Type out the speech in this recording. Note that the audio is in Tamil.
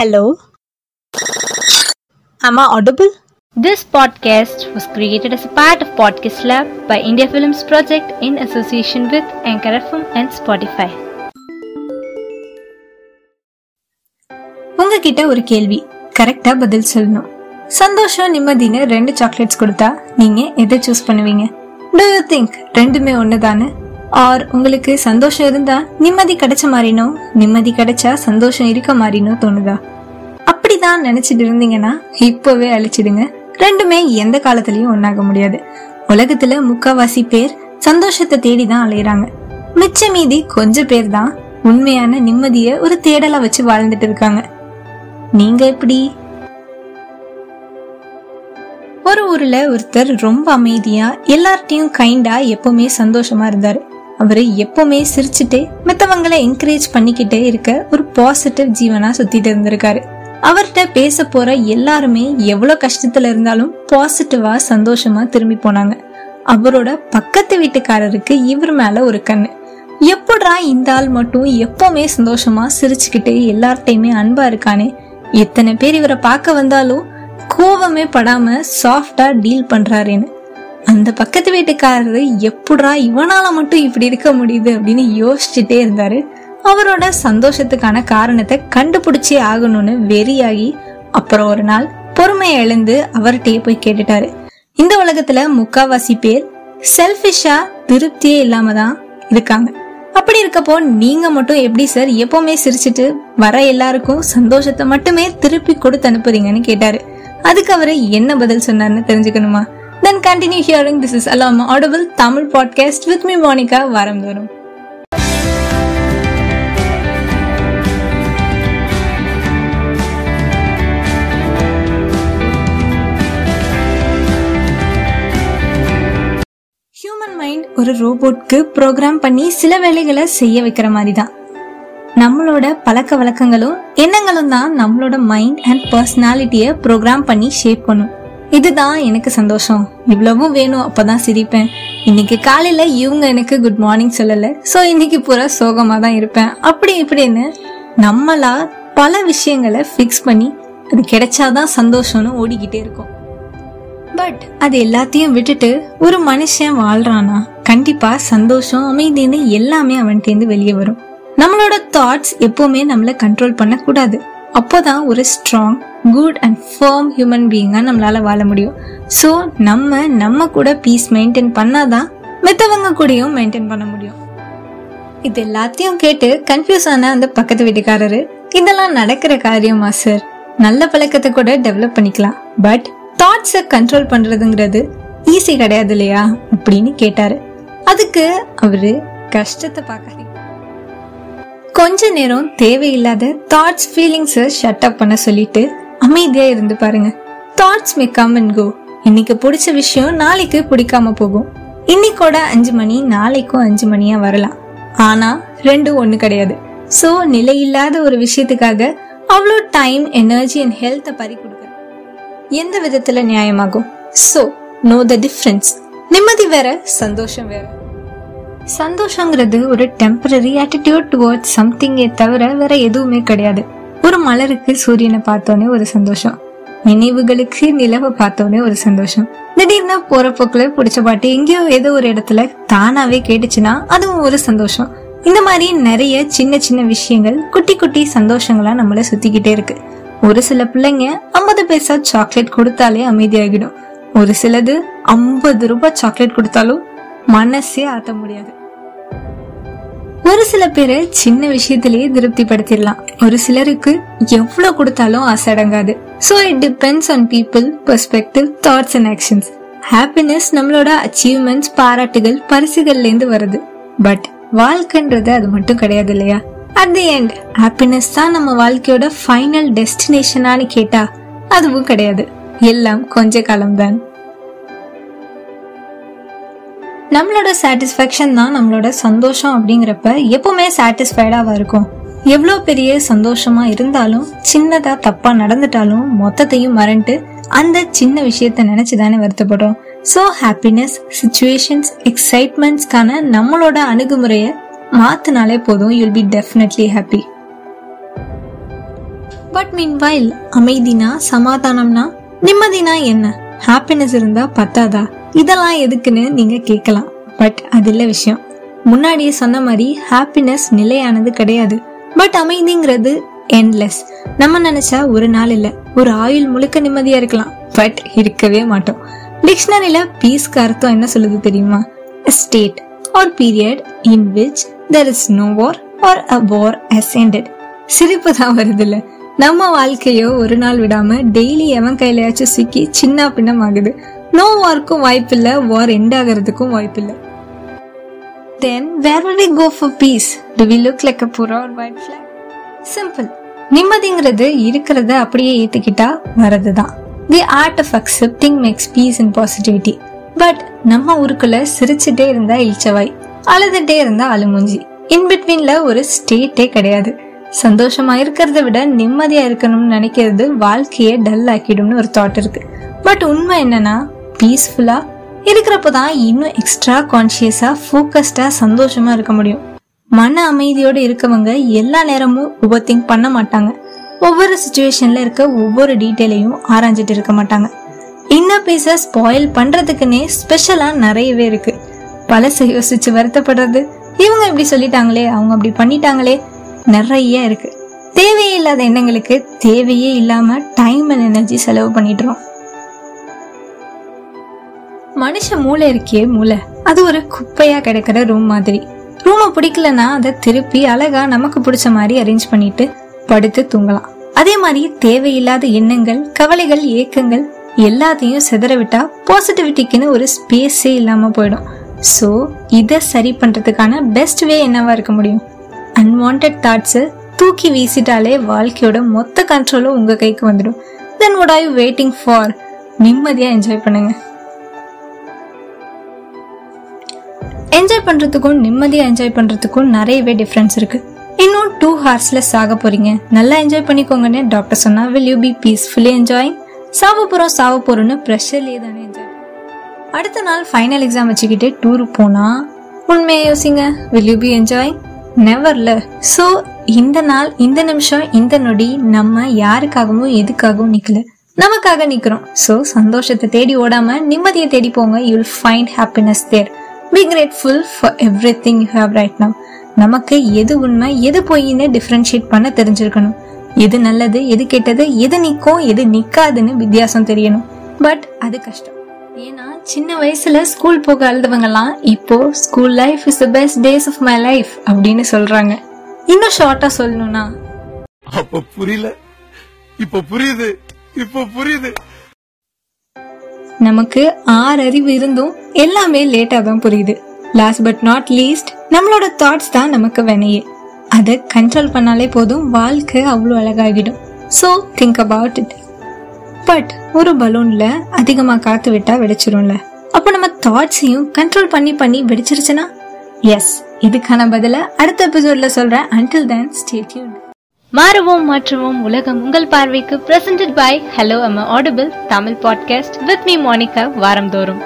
Hello. Am I audible? This podcast was created as a part of Podcast Lab by India Films Project in association with Anchor FM and Spotify. உங்ககிட்ட ஒரு கேள்வி கரெக்டா பதில் சொல்லணும் சந்தோஷம் நிம்மதின்னு ரெண்டு சாக்லேட்ஸ் கொடுத்தா நீங்க எதை சூஸ் பண்ணுவீங்க டு யூ திங்க் ரெண்டுமே ஒண்ணுதானே ஆர் உங்களுக்கு சந்தோஷம் இருந்தா நிம்மதி கிடைச்ச மாதிரினோ நிம்மதி கிடைச்சா சந்தோஷம் இருக்க மாதிரினோ தோணுதா? அப்படிதான் நினைச்சிட்டு இருந்தீங்கன்னா இப்பவே அழிச்சிடுங்க. ரெண்டுமே எந்த காலத்திலயும் ஒன்னாக முடியாது. உலகத்துல முக்காவாசி பேர் சந்தோஷத்தை தேடி தான் அலையுறாங்க. மிச்ச மீதி கொஞ்ச பேர் தான் உண்மையான நிம்மதிய ஒரு தேடலா வச்சு வாழ்ந்துட்டு இருக்காங்க. நீங்க எப்படி? ஒரு ஊர்ல ஒருத்தர் ரொம்ப அமைதியா எல்லார்ட்டையும் கைண்டா எப்பவுமே சந்தோஷமா இருந்தாரு. அவரு எப்பவுமே சிரிச்சுட்டே மத்தவங்களை என்கரேஜ் பண்ணிக்கிட்டே இருக்க ஒரு பாசிட்டிவ் ஜீவனா சுத்திட்டு இருந்திருக்காரு. அவர்கிட்ட பேச போற எல்லாருமே எவ்வளவு கஷ்டத்துல இருந்தாலும் பாசிட்டிவா சந்தோஷமா திரும்பி போனாங்க. அவரோட பக்கத்து வீட்டுக்காரருக்கு இவர் மேல ஒரு கண்ணு. எப்படா இந்த ஆள் மட்டும் எப்பவுமே சந்தோஷமா சிரிச்சுக்கிட்டே எல்லார்ட்டையுமே அன்பா இருக்கானே? எத்தனை பேர் இவரை பார்க்க வந்தாலும் கோவமே படாம சாஃப்டா டீல் பண்றாருன்னு. அந்த பக்கத்து வீட்டுக்காரரு எப்படா இவனால மட்டும் இப்படி இருக்க முடியுது அப்படின்னு யோசிச்சுட்டே இருந்தாரு. அவரோட சந்தோஷத்துக்கான காரணத்தை கண்டுபிடிச்சே ஆகணும்னு வெறியாகி அப்புறம் ஒரு நாள் பொறுமையை எழுந்து அவர்கிட்டயே போய் கேட்டுட்டாரு. இந்த உலகத்துல முக்காவாசி பேர் செல்ஃபிஷா திருப்தியே இல்லாம தான் இருக்காங்க. அப்படி இருக்கப்போ நீங்க மட்டும் எப்படி சார் எப்பவுமே சிரிச்சிட்டு வர எல்லாருக்கும் சந்தோஷத்தை மட்டுமே திருப்பி கொடுத்து அனுப்புறீங்கன்னு கேட்டாரு. அதுக்கு அவரு என்ன பதில் சொன்னார்னு தெரிஞ்சுக்கணுமா? Then continue hearing this is Alam Audible Tamil podcast with me Monica வாரம் தோறும் ஹியூமன் மைண்ட் ஒரு ரோபோட்க்கு ப்ரோக்ராம் பண்ணி சில வேலைகளை செய்ய வைக்கிற மாதிரி தான் நம்மளோட பழக்க வழக்கங்களும் எண்ணங்களும் தான் நம்மளோட மைண்ட் அண்ட் பர்சனாலிட்டியை ப்ரோக்ராம் பண்ணி ஷேப் பண்ணும். இதுதான் எனக்கு சந்தோஷம். இவ்வளவும் வேணும் அப்பதான் சிரிப்பேன். இன்னைக்கு காலையில இவங்க எனக்கு குட் மார்னிங் சொல்லல. சோ இன்னைக்கு பூரா சோகமா தான் இருப்பேன். அப்படி இப்படின்னு நம்மளா பல விஷயங்களை ஃபிக்ஸ் பண்ணி அது கிடைச்சாதான் சந்தோஷம்னு ஓடிக்கிட்டே இருக்கும். பட் அது எல்லாத்தையும் விட்டுட்டு ஒரு மனுஷன் வாழ்றானா? கண்டிப்பா சந்தோஷம் அமைதின்னு எல்லாமே அவன்கிட்ட வெளியே வரும். நம்மளோட தாட்ஸ் எப்பவுமே நம்மள கண்ட்ரோல் பண்ண கூடாது அப்போதான் ஒரு strong good and firm human பீயிங்காக நம்மளால் வாழ முடியும். ஸோ நம்ம நம்ம கூட பீஸ் மெயின்டைன் பண்ணாதான் மித்தவங்க கூடயும் மெயின்டைன் பண்ண முடியும். இது எல்லாத்தையும் கேட்டு கன்ஃபியூஸ் ஆன அந்த பக்கத்து வீட்டுக்காரரு இதெல்லாம் நடக்கிற காரியமா சார் நல்ல பழக்கத்தை கூட டெவலப் பண்ணிக்கலாம். பட் தாட்ஸை கண்ட்ரோல் பண்ணுறதுங்கிறது ஈஸி கிடையாது இல்லையா? அப்படின்னு கேட்டாரு. அதுக்கு அவரு கஷ்டத்தை பார்க்க கொஞ்ச நேரம் தேவையில்லாத தாட்ஸ் ஃபீலிங்ஸை ஷட் அப் பண்ண சொல்லிட்டு அமைதியா இருந்து பாருங்க. Thoughts may come and go இன்னைக்கு பிடிச்ச விஷயம் நாளைக்கு பிடிக்காம போகும். இன்னைக்கோட அஞ்சு மணி நாளைக்கும் அஞ்சு மணியா வரலாம். ஆனா ரெண்டும் ஒண்ணு கிடையாது. சோ நிலையில்லாத ஒரு விஷயத்துக்காக அவ்வளோ டைம் எனர்ஜி அண்ட் ஹெல்த்தை பறி கொடுக்குற எந்த விதத்துல நியாயமாகும்? சோ நோ த டிஃபரன்ஸ் நிம்மதி வேற சந்தோஷம் வேற. சந்தோஷங்கிறது ஒரு டெம்பரரி ஆட்டிடியூட் டுவர்ட்ஸ் சம்திங்கே தவிர வேற எதுவுமே கிடையாது. ஒரு மலருக்கு சூரியனை பார்த்தோன்னே ஒரு சந்தோஷம். நினைவுகளுக்கு நிலவை பார்த்தோன்னே ஒரு சந்தோஷம். திடீர்னு போற போக்குல பிடிச்ச பாட்டு எங்கேயோ ஏதோ ஒரு இடத்துல தானாவே கேட்டுச்சுன்னா அதுவும் ஒரு சந்தோஷம். இந்த மாதிரி நிறைய சின்ன சின்ன விஷயங்கள் குட்டி குட்டி சந்தோஷங்களா நம்மள சுத்திக்கிட்டே இருக்கு. ஒரு சில பிள்ளைங்க ஐம்பது பைசா சாக்லேட் கொடுத்தாலே அமைதியாகிடும். ஒரு சிலது ஐம்பது ரூபாய் சாக்லேட் கொடுத்தாலும் மனசே ஆத்த முடியாது. ஒரு சில பேரை சின்ன விஷயத்திலேயே திருப்தி படுத்திடலாம் ஒரு சிலருக்கு எவ்வளவு கொடுத்தாலும் ஆசை அடங்காது. So it depends on people perspective thoughts and actions happiness நம்மளோட அச்சீவ்மெண்ட்ஸ் பாராட்டுகள் பரிசுகள்ல இருந்து வருது. பட் வாழ்க்கைன்றது அது மட்டும் கிடையாது இல்லையா? அட் தி எண்ட் ஹாப்பினஸ் தான் நம்ம வாழ்க்கையோட ஃபைனல் டெஸ்டினேஷனான்னு கேட்டா அதுவும் கிடையாது. எல்லாம் கொஞ்ச காலம்தான். நம்மளோட சாட்டிஸ்ஃபேக்ஷன் தான் நம்மளோட சந்தோஷம் அப்படிங்கிறப்ப எப்பவுமே சாட்டிஸ்ஃபைடாவா இருக்கும். எவ்வளோ பெரிய சந்தோஷமா இருந்தாலும் சின்னதா தப்பா நடந்துட்டாலும் மொத்தத்தையும் மறந்துட்டு அந்த சின்ன விஷயத்த நினைச்சு தானே வருத்தப்படுறோம் ஸோ ஹாப்பினஸ் சுச்சுவேஷன்ஸ் எக்ஸைட்மெண்ட்ஸ்க்கான நம்மளோட அணுகுமுறையை மாத்தினாலே போதும் you'll be definitely happy but meanwhile அமைதினா சமாதானம்னா நிம்மதினா என்ன? ஹாப்பினஸ் இருந்தா பத்தாதா? இதெல்லாம் எதுக்குன்னு நீங்க கேட்கலாம். பட் அது இல்ல விஷயம். முன்னாடியே சொன்ன மாதிரி ஹாப்பினஸ் நிலையானது கிடையாது. பட் அமைதிங்கிறது என்லெஸ் நம்ம நினைச்சா ஒரு நாள் இல்ல. ஒரு ஆயுள் முழுக்க நிம்மதியா இருக்கலாம். பட் இருக்கவே மாட்டோம். டிக்ஷனரியில பீஸ்க்கு அர்த்தம் என்ன சொல்லுது தெரியுமா? State or period in which there is no war or a war ascended சிரிப்பு தான் வருது இல்ல. நம்ம வாழ்க்கையோ ஒரு நாள் விடாம டெய்லி எவன் கையிலயாச்சும் சிக்கி சின்ன பின்னம் ஆகுது நோ வார்க்கும் வாய்ப்பில்லை வார் எண்ட் ஆகிறதுக்கும் வாய்ப்பில்லை. Then where will go for peace to we look like a a poor or flag simple நிம்மதிங்கிறது இருக்கிறத அப்படியே ஏத்துக்கிட்டா வரதுதான் the art of accepting makes peace and positivity but நம்ம ஊருக்குள்ள சிரிச்சுட்டே இருந்தா இழிச்சவாய். அழுதுட்டே இருந்தா அழுமூஞ்சி. இன் பிட்வீன்ல ஒரு ஸ்டேட்டே கிடையாது. சந்தோஷமா இருக்கிறத விட நிம்மதியா இருக்கணும்னு நினைக்கிறது வாழ்க்கையை டல் ஆக்கிடும்னு ஒரு தாட் இருக்கு. பட் உண்மை என்னன்னா பீஸ்ஃபுல்லாக இருக்கிறப்ப தான் இன்னும் எக்ஸ்ட்ரா கான்ஷியஸாக ஃபோக்கஸ்டாக சந்தோஷமா இருக்க முடியும். மன அமைதியோட இருக்கவங்க எல்லா நேரமும் ஓவர் திங்க் பண்ண மாட்டாங்க. ஒவ்வொரு சுச்சுவேஷனில் இருக்க ஒவ்வொரு டீட்டெயிலையும் ஆராய்ஞ்சிட்டு இருக்க மாட்டாங்க. இன்னர் பீஸை ஸ்பாயில் பண்ணுறதுக்குன்னே ஸ்பெஷலாக நிறையவே இருக்குது பழசை யோசிச்சு வருத்தப்படுறது. இவங்க இப்படி சொல்லிட்டாங்களே அவங்க அப்படி பண்ணிட்டாங்களே நிறைய இருக்கு. தேவையே இல்லாத எண்ணங்களுக்கு தேவையே இல்லாம டைம் அண்ட் எனர்ஜி செலவு பண்ணிடுறோம் மனுஷ மூளை இருக்கே மூளை. அது ஒரு குப்பையா கிடைக்கிற ரூம் மாதிரி. ரூமை பிடிக்கலன்னா அதை திருப்பி அழகா நமக்கு பிடிச்ச மாதிரி அரேஞ்ச் பண்ணிட்டு படுத்து தூங்கலாம். அதே மாதிரி தேவையில்லாத எண்ணங்கள் கவலைகள் ஏக்கங்கள் எல்லாத்தையும் சிதற விட்டா பாசிட்டிவிட்டிக்குன்னு ஒரு ஸ்பேஸே இல்லாம போயிடும். ஸோ இதை சரி பண்றதுக்கான பெஸ்ட் வே என்னவா இருக்க முடியும்? அன்வான்ட் தாட்ஸை தூக்கி வீசிட்டாலே வாழ்க்கையோட மொத்த கண்ட்ரோலும் உங்க கைக்கு வந்துடும். Then what are you waiting for நிம்மதியா என்ஜாய் பண்ணுங்க. என்ஜாய் பண்றதுக்கும் நிம்மதியா என்ஜாய் பண்றதுக்கும் நிறையவே டிஃபரன்ஸ் இருக்கு. இன்னும் டூ ஹார்ஸ்ல சாக போறீங்க. நல்லா என்ஜாய் பண்ணிக்கோங்கன்னு டாக்டர் சொன்னா will you be peacefully enjoying சாவ போறோம் சாவ போறோம்னு ப்ரெஷர்லயே தானே என்ஜாய் அடுத்த நாள் ஃபைனல் எக்ஸாம் வச்சுக்கிட்டு டூர் போனா உண்மையை யோசிங்க. வில் யூ பி என்ஜாய் நெவர்ல ஸோ இந்த நாள் இந்த நிமிஷம் இந்த நொடி நம்ம யாருக்காகவும் எதுக்காகவும் நிக்கல. நமக்காக நிக்கிறோம். ஸோ சந்தோஷத்தை தேடி ஓடாம நிம்மதியை தேடி போங்க. You will find happiness there be grateful for everything you have right now நமக்கு எது உண்மை எது பொய்ன்னு டிஃப்ரென்ஷியேட் பண்ண தெரிஞ்சிருக்கணும். எது நல்லது எது கெட்டது எது நிக்கும் எது நிக்காதுன்னு வித்தியாசம் தெரியணும். பட் அது கஷ்டம். ஏன்னா சின்ன வயசுல ஸ்கூல் போக அழுதவங்கலாம் இப்போ school life is the best days of my life அப்படின்னு சொல்றாங்க. இன்னும் ஷார்ட்டா சொல்லணும்னா? அப்ப புரியல. இப்ப புரியுது. இப்ப புரியுது. நமக்கு ஆறு அறிவு இருந்தும் எல்லாமே லேட்டா தான் புரியுது. லாஸ்ட் பட் நாட் லீஸ்ட் நம்மளோட தாட்ஸ் தான் நமக்கு வினையே அதை கண்ட்ரோல் பண்ணாலே போதும் வாழ்க்கை அவ்வளோ அழகாகிடும். So think about it but ஒரு பலூன்ல அதிகமா காத்து விட்டா வெடிச்சிரும்ல. அப்போ நம்ம தாட்ஸையும் கண்ட்ரோல் பண்ணி பண்ணி வெடிச்சிருச்சுன்னா? எஸ் இதுக்கான பதில அடுத்த எபிசோட்ல சொல்றேன். அன்டில் தென் stay மாறுவோம் மாற்றுவோம் உலகம் உங்கள் பார்வைக்கு presented by hello am audible Tamil podcast with me Monika வாரந்தோறும்.